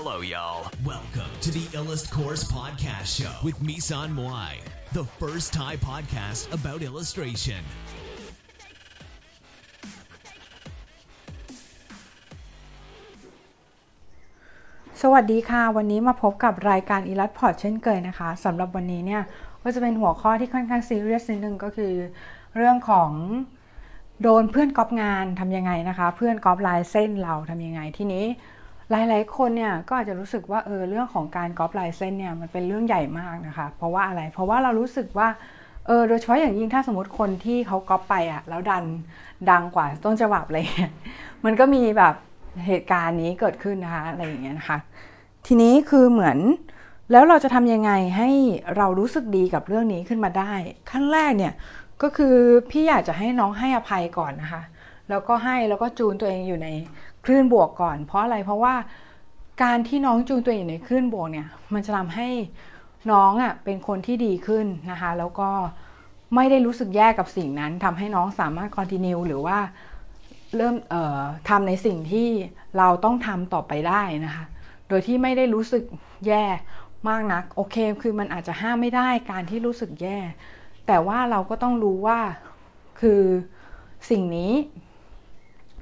Hello, y'all. Welcome to the Illust Course Podcast Show with Misan Moai, the first Thai podcast about illustration. สวัสดีค่ะ วันนี้มาพบกับรายการอีลัดพอร์ตเช่นเคยนะคะสำหรับวันนี้เนี่ยก็จะเป็นหัวข้อที่ค่อนข้างซีเรียสนิดนึงก็คือ เรื่องของโดนเพื่อนก๊อปงานทำยังไงนะคะ เพื่อนก๊อปลายเส้นเราทำยังไงที่นี้ หลาย ๆ คนเนี่ยก็อาจจะรู้สึกว่าเออเรื่องของการก๊อปลายเส้นเนี่ยมันเป็นเรื่องใหญ่มากนะคะ เพราะว่าอะไร เพราะว่าเรารู้สึกว่าเออโดยเฉพาะอย่างยิ่งถ้าสมมติคนที่เขาก๊อปไปอะแล้วดันดังกว่าต้นฉบับอะไรเงี้ยมันก็มีแบบเหตุการณ์นี้เกิดขึ้นนะคะอะไรอย่างเงี้ยนะคะ ทีนี้คือเหมือนแล้วเราจะทำยังไงให้เรารู้สึกดีกับเรื่องนี้ขึ้นมาได้ ขั้นแรกเนี่ยก็คือพี่อยากจะให้น้องให้อภัยก่อนนะคะ แล้วก็ให้แล้วก็จูนตัวเองอยู่ใน คลื่นบวกก่อน เพราะอะไรเพราะว่าการที่น้องจูนตัวเองในคลื่นบวกเนี่ยมันจะทำให้น้องอะเป็นคนที่ดีขึ้นนะคะแล้วก็ไม่ได้รู้สึกแย่กับสิ่งนั้นทำให้น้องสามารถคอนติเนียหรือว่าเริ่มเอ่อทำในสิ่งที่เราต้องทำต่อไปได้นะคะ โดยที่ไม่ได้รู้สึกแย่มากนัก โอเค คือมันอาจจะห้ามไม่ได้การที่รู้สึกแย่ แต่ว่าเราก็ต้องรู้ว่าคือสิ่งนี้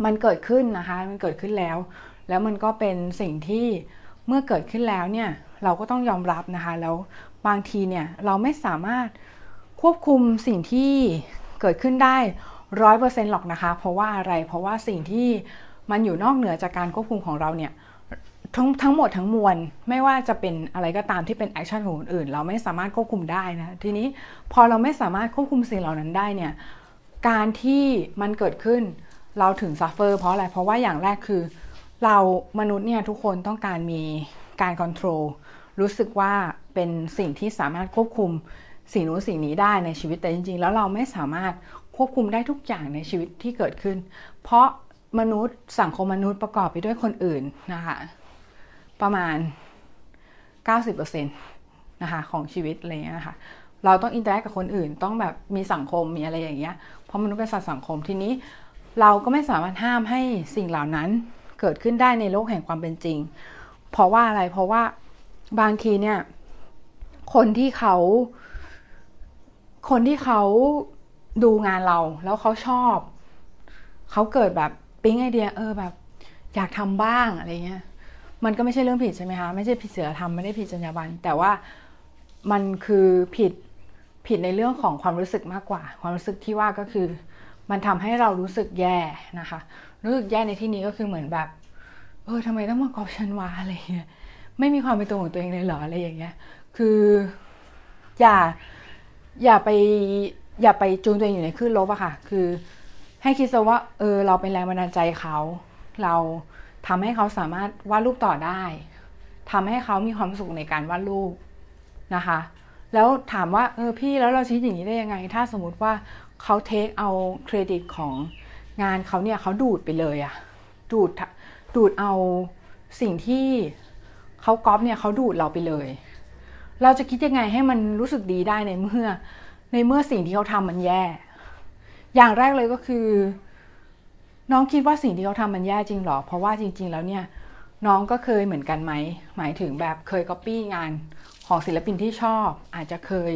มันเกิดขึ้นนะคะ มันเกิดขึ้นแล้ว แล้วมันก็เป็นสิ่งที่เมื่อเกิดขึ้นแล้วเนี่ยเราก็ต้องยอมรับนะคะ แล้วบางทีเนี่ยเราไม่สามารถควบคุมสิ่งที่เกิดขึ้นได้ร้อยเปอร์เซ็นต์หรอกนะคะ เพราะว่าอะไร เพราะว่าสิ่งที่มันอยู่นอกเหนือจากการควบคุมของเราเนี่ยทั้งทั้งหมดทั้งมวลไม่ว่าจะเป็นอะไรก็ตามที่เป็น action ของคนอื่น เราไม่สามารถควบคุมได้นะทีนี้พอเราไม่สามารถควบคุมสิ่งเหล่านั้นได้เนี่ยการที่มันเกิดขึ้น เราถึง suffer เพราะอะไร เพราะว่าอย่างแรกคือ เรามนุษย์เนี่ยทุกคนต้องการมีการ control รู้สึกว่าเป็นสิ่งที่สามารถควบคุมสิ่งนู้นสิ่งนี้ได้ในชีวิตแต่จริง ๆ แล้วเราไม่สามารถควบคุมได้ทุกอย่างในชีวิตที่เกิดขึ้น เพราะมนุษย์สังคมมนุษย์ประกอบไปด้วยคนอื่นนะคะประมาณ 90%นะคะของชีวิตอะไรเงี้ยนะคะเราต้อง interact กับคนอื่นต้องแบบมีสังคมมีอะไรอย่างเงี้ยเพราะมนุษย์เป็นสัตว์สังคมทีนี้ เราก็ไม่สามารถห้ามให้สิ่งเหล่านั้นเกิดขึ้นได้ในโลกแห่งความเป็นจริง เพราะว่าอะไร เพราะว่าบางทีเนี่ย คนที่เขา คนที่เขาดูงานเรา แล้วเขาชอบ เขาเกิดแบบปิ๊งไอเดีย เออแบบ อยากทำบ้างอะไรเงี้ย มันก็ไม่ใช่เรื่องผิดใช่ไหมคะ ไม่ใช่ผิดศีลธรรมไม่ได้ผิดจรรยาบรรณ แต่ว่ามันคือผิดผิดในเรื่องของความรู้สึกมากกว่า ความรู้สึกที่ว่าก็คือ มันทำให้เรารู้สึกแย่นะคะ รู้สึกแย่ในที่นี้ก็คือเหมือนแบบ เออทำไมต้องมากอบฉันวะอะไรเงี้ยไม่มีความเป็นตัวของตัวเองเลยเหรออะไรอย่างเงี้ย คืออย่าอย่าไปอย่าไปจูนตัวเองอยู่ในคลื่นลบอะค่ะ คือให้คิดซะว่าเออเราเป็นแรงบันดาลใจเขา เราทำให้เขาสามารถวาดรูปต่อได้ทำให้เขามีความสุขในการวาดรูปนะคะ แล้วถามว่าเออพี่แล้วเราชี้อย่างนี้ได้ยังไง ถ้าสมมติว่า เขาเทคเอาเครดิตของงานเขาเนี่ยเขาดูดไปเลยอะดูดดูดเอาสิ่งที่เขาก๊อปเนี่ยเขาดูดเราไปเลย เราจะคิดยังไงให้มันรู้สึกดีได้ในเมื่อ ในเมื่อสิ่งที่เขาทำมันแย่ อย่างแรกเลยก็คือ น้องคิดว่าสิ่งที่เขาทำมันแย่จริงหรอ เพราะว่าจริง ๆ แล้วเนี่ยน้องก็เคยเหมือนกันไหม หมายถึงแบบเคยก๊อปปี้งานของศิลปินที่ชอบ อาจจะเคย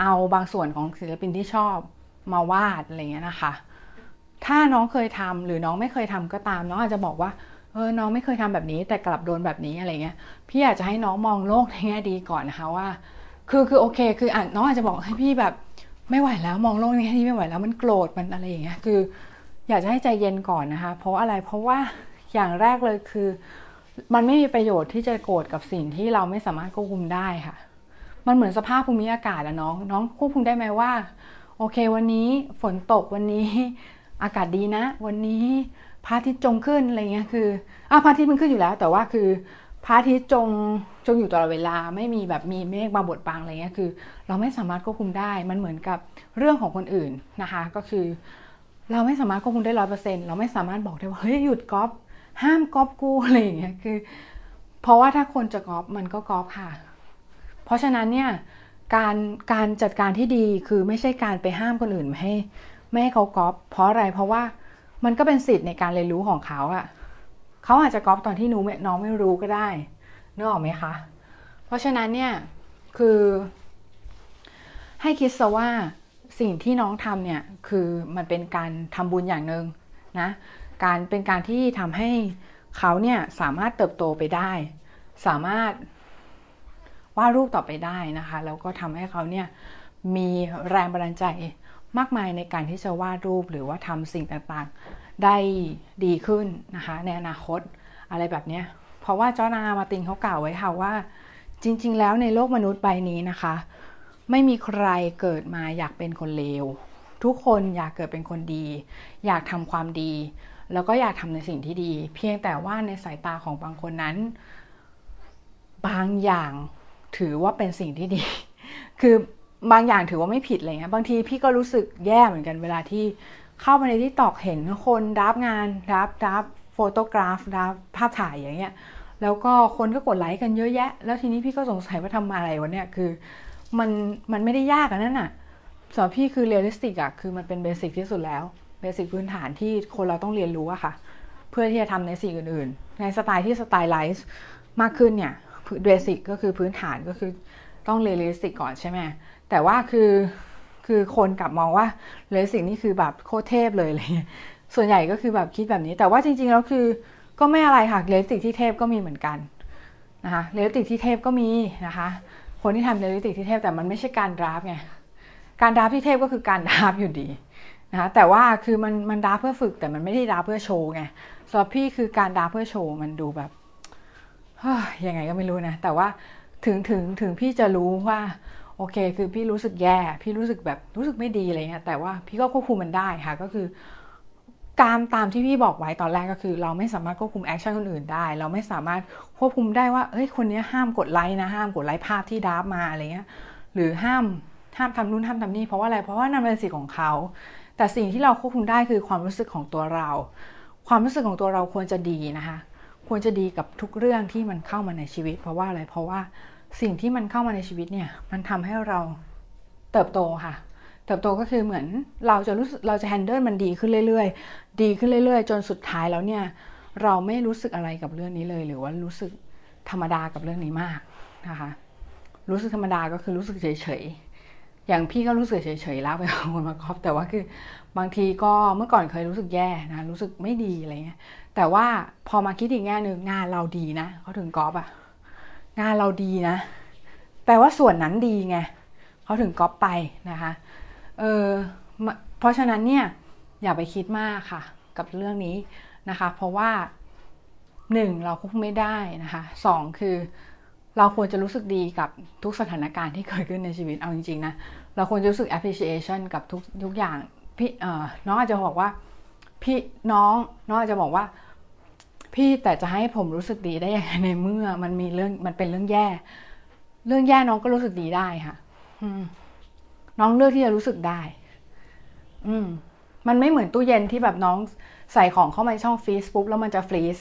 เอาบางส่วนของศิลปินที่ชอบ มาวาดอะไรเงี้ยนะคะ ถ้าน้องเคยทำหรือน้องไม่เคยทำก็ตาม น้องอาจจะบอกว่าเออน้องไม่เคยทำแบบนี้ แต่กลับโดนแบบนี้อะไรเงี้ยพี่อยากจะให้น้องมองโลกในแง่ดีก่อนนะคะว่า คือคือโอเค คืออะน้องอาจจะบอกให้พี่แบบไม่ไหวแล้วมองโลกในแง่ดีไม่ไหวแล้วมันโกรธมันอะไรอย่างเงี้ยคือ อยากจะให้ใจเย็นก่อนนะคะ เพราะอะไรเพราะว่าอย่างแรกเลยคือ มันไม่มีประโยชน์ที่จะโกรธกับสิ่งที่เราไม่สามารถควบคุมได้ค่ะ มันเหมือนสภาพภูมิอากาศอะน้อง น้องควบคุมได้ไหมว่า โอเค วันนี้ฝนตกวันนี้ อากาศดีนะ วันนี้พระอาทิตย์จงขึ้นอะไรเงี้ยคืออะพระอาทิตย์มันขึ้นอยู่แล้ว แต่ว่าคือพระอาทิตย์จงจงอยู่ตลอดเวลาไม่มีแบบมีเมฆมาบดบังอะไรเงี้ยคือ เราไม่สามารถควบคุมได้มันเหมือนกับเรื่องของคนอื่นนะคะ ก็คือ เราไม่สามารถควบคุมได้ร้อยเปอร์เซ็นต์เราไม่สามารถบอกได้ว่าเฮ้ยหยุดก๊อปห้ามก๊อปกูอะไรอย่างเงี้ยคือ เพราะว่าถ้าคนจะก๊อปมันก็ก๊อปค่ะ เพราะฉะนั้นเนี่ย การการจัดการที่ดีคือไม่ใช่การไปห้ามคนอื่นไม่ให้ไม่ให้เขาก๊อปเพราะอะไรเพราะว่ามันก็เป็นสิทธิ์ในการเรียนรู้ของเขาอะเขาอาจจะก๊อปตอนที่หนูน้องไม่รู้ก็ได้นึกออกไหมคะ เพราะฉะนั้นเนี่ยคือ ให้คิดซะว่าสิ่งที่น้องทำเนี่ยคือมันเป็นการทำบุญอย่างหนึ่งนะการเป็นการที่ทำให้เขาเนี่ยสามารถเติบโตไปได้ สามารถ วาดรูปต่อไปได้นะคะแล้วก็ทำให้เขาเนี่ยมีแรงบันดาลใจมากมายในการที่จะวาดรูปหรือว่าทำสิ่งต่างๆได้ดีขึ้นนะคะในอนาคตอะไรแบบนี้เพราะว่าจอนามาตินเขากล่าวไว้ค่ะว่า จริง ๆ แล้วในโลกมนุษย์ใบนี้นะคะ ไม่มีใครเกิดมาอยากเป็นคนเลวทุกคนอยากเกิดเป็นคนดี อยากทำความดี แล้วก็อยากทำในสิ่งที่ดี เพียงแต่ว่าในสายตาของบางคนนั้น บางอย่าง ถือว่าเป็นสิ่งที่ดี คือบางอย่างถือว่าไม่ผิดอะไรเงี้ย บางทีพี่ก็รู้สึกแย่เหมือนกันเวลาที่เข้ามาใน TikTok เห็นคน draft งาน draft draft photograph draft ภาพถ่ายอย่างเงี้ย แล้วก็คนก็กดไลค์กันเยอะแยะ แล้วทีนี้พี่ก็สงสัยว่าทำอะไรวะเนี่ยคือมันมันไม่ได้ยากอันนั้นน่ะสำหรับพี่คือ realistic อะคือมันเป็น basic ที่สุดแล้ว basic พื้นฐานที่คนเราต้องเรียนรู้อะค่ะ เพื่อที่จะทำในสิ่งอื่น ๆ ในสไตล์ที่ stylized มากขึ้นเนี่ย basic ก็คือพื้นฐานก็คือต้อง realistic ก่อนใช่ไหมแต่ว่าคือคือคนกลับมองว่า realistic นี่คือแบบโคตรเทพเลยอะไรเงี้ยส่วนใหญ่ก็คือแบบคิดแบบนี้ แต่ว่าจริงๆแล้วคือก็ไม่อะไรค่ะ realistic ที่เทพก็มีเหมือนกันนะคะ realistic ที่เทพก็มีนะคะ คนที่ทำ realistic ที่เทพแต่มันไม่ใช่การ draft ไงการ draft ที่เทพก็คือการ draft อยู่ดีนะคะแต่ว่าคือมันมัน draft เพื่อฝึกแต่มันไม่ได้ draft เพื่อโชว์ไงสำหรับพี่คือการ draft เพื่อโชว์มันดูแบบ ยังไงก็ไม่รู้นะ แต่ว่าถึงถึงถึงพี่จะรู้ว่า โอเค คือพี่รู้สึกแย่ พี่รู้สึกแบบรู้สึกไม่ดีอะไรเงี้ยแต่ว่าพี่ก็ควบคุมมันได้ค่ะก็คือการตามที่พี่บอกไว้ตอนแรกก็คือ เราไม่สามารถควบคุม action คนอื่นได้ เราไม่สามารถควบคุมได้ว่าเฮ้ยคนนี้ห้ามกดไลค์นะห้ามกดไลค์ภาพที่ draft มาอะไรเงี้ยหรือห้ามห้ามทำนู่นห้ามทำนี่เพราะว่าอะไรเพราะว่านั่นเป็นสิทธิ์ของเขา แต่สิ่งที่เราควบคุมได้คือความรู้สึกของตัวเรา ความรู้สึกของตัวเราควรจะดีนะคะ ควรจะดีกับทุกเรื่องที่มันเข้ามาในชีวิต เพราะว่าอะไรเพราะว่าสิ่งที่มันเข้ามาในชีวิตเนี่ยมันทำให้เราเติบโตค่ะ เติบโตก็คือเหมือนเราจะรู้สึกเราจะแฮนเดิลมันดีขึ้นเรื่อยๆ ดีขึ้นเรื่อยๆ จนสุดท้ายแล้วเนี่ยเราไม่รู้สึกอะไรกับเรื่องนี้เลย หรือว่ารู้สึกธรรมดากับเรื่องนี้มากนะคะรู้สึกธรรมดาก็คือรู้สึกเฉยๆ อย่างพี่ก็รู้สึกเฉยๆแล้วไปของคนมาครอบแต่ว่าคือบางทีก็เมื่อก่อนเคยรู้สึกแย่นะรู้สึกไม่ดีอะไรเงี้ย แต่ว่าพอมาคิดอีกแง่หนึ่งงานเราดีนะเขาถึงกอล์ฟอะงานเราดีนะ แปลว่าส่วนนั้นดีไงเขาถึงก๊อปไปนะคะเออเพราะฉะนั้นเนี่ยอย่าไปคิดมากค่ะ กับเรื่องนี้นะคะ เพราะว่าหนึ่งเราควบคุมไม่ได้นะคะสองคือเราควรจะรู้สึกดีกับทุกสถานการณ์ที่เกิดขึ้นในชีวิตเอาจริงๆนะเราควรจะรู้สึก appreciation กับทุกทุกอย่างพี่เออน้องอาจจะบอกว่า พี่น้องน้องอาจจะบอกว่า พี่แต่จะให้ผมรู้สึกดีได้ยังไงในเมื่อ มันมีเรื่องมันเป็นเรื่องแย่ เรื่องแย่น้องก็รู้สึกดีได้ค่ะน้องเลือกที่จะรู้สึกได้ อืม มันไม่เหมือนตู้เย็นที่แบบน้องใส่ของเข้ามาช่อง freeze ปุ๊บแล้วมันจะ freeze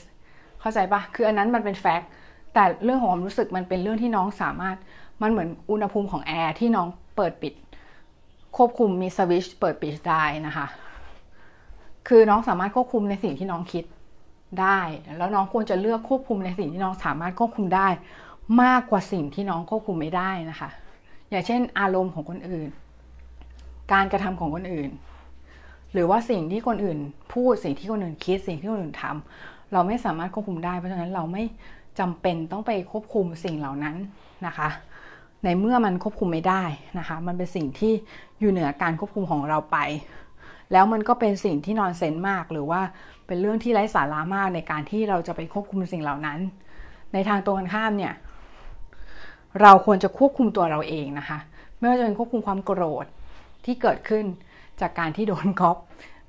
เข้าใจปะคืออันนั้นมันเป็น fact แต่เรื่องของความรู้สึกมันเป็นเรื่องที่น้องสามารถ มันเหมือนอุณหภูมิของแอร์ที่น้องเปิดปิด ควบคุมมีสวิชเปิดปิดได้นะคะ คือน้องสามารถควบคุมในสิ่งที่น้องคิดได้ แล้วน้องควรจะเลือกควบคุมในสิ่งที่น้องสามารถควบคุมได้ มากกว่าสิ่งที่น้องควบคุมไม่ได้นะคะ อย่างเช่น อารมณ์ของคนอื่น การกระทำของคนอื่น หรือว่าสิ่งที่คนอื่น พูดสิ่งที่คนอื่นคิดสิ่งที่คนอื่นทำเราไม่สามารถควบคุมได้เพราะฉะนั้นเราไม่จำเป็นต้องไปควบคุมสิ่งเหล่านั้นนะคะ ในเมื่อมันควบคุมไม่ได้นะคะ มันเป็นสิ่งที่อยู่เหนือการควบคุมของเราไป แล้วมันก็เป็นสิ่งที่นอนเซนมาก หรือว่าเป็นเรื่องที่ไร้สาระมากในการที่เราจะไปควบคุมสิ่งเหล่านั้น ในทางตรงกันข้ามเนี่ย เราควรจะควบคุมตัวเราเองนะคะ ไม่ว่าจะเป็นควบคุมความโกรธที่เกิดขึ้นจากการที่โดนก๊อป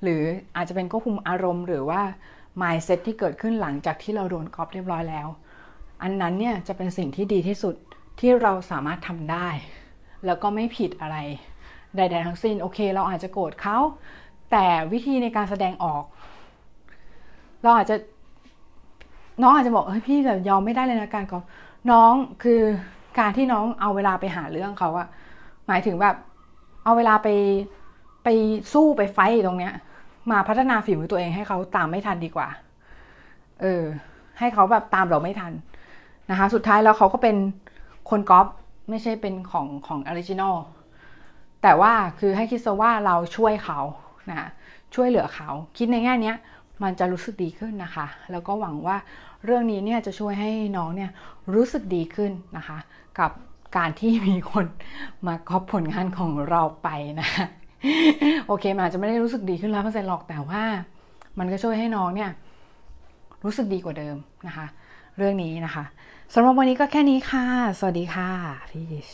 หรืออาจจะเป็นควบคุมอารมณ์ หรือว่า mindset ที่เกิดขึ้นหลังจากที่เราโดนก๊อปเรียบร้อยแล้ว อันนั้นเนี่ยจะเป็นสิ่งที่ดีที่สุดที่เราสามารถทำได้ แล้วก็ไม่ผิดอะไรใดๆทั้งสิ้น โอเค เราอาจจะโกรธเขา แต่วิธีในการแสดงออก เราอาจจะน้องอาจจะบอกเฮ้ยพี่แบบยอมไม่ได้เลยนะการก๊อปน้องคือการที่น้องเอาเวลาไปหาเรื่องเขาอะหมายถึงแบบเอาเวลาไปไปสู้ไป fight ตรงเนี้ย มาพัฒนาฝีมือตัวเองให้เขาตามไม่ทันดีกว่า เออ ให้เขาแบบตามเราไม่ทันนะคะ สุดท้ายแล้วเขาก็เป็นคนก๊อปไม่ใช่เป็นของของ original แต่ว่าคือให้คิดซะว่าเราช่วยเขา นะช่วยเหลือเขาคิดในแง่นี้มันจะรู้สึกดีขึ้นนะคะ แล้วก็หวังว่าเรื่องนี้เนี่ยจะช่วยให้น้องเนี่ยรู้สึกดีขึ้นนะคะ กับการที่มีคนมาก๊อปผลงานของเราไปนะโอเคมันอาจจะไม่ได้รู้สึกดีขึ้นร้อยเปอร์เซ็นต์หรอกแต่ว่า มันก็ช่วยให้น้องเนี่ยรู้สึกดีกว่าเดิมนะคะ เรื่องนี้นะคะสำหรับวันนี้ก็แค่นี้ค่ะ สวัสดีค่ะพีช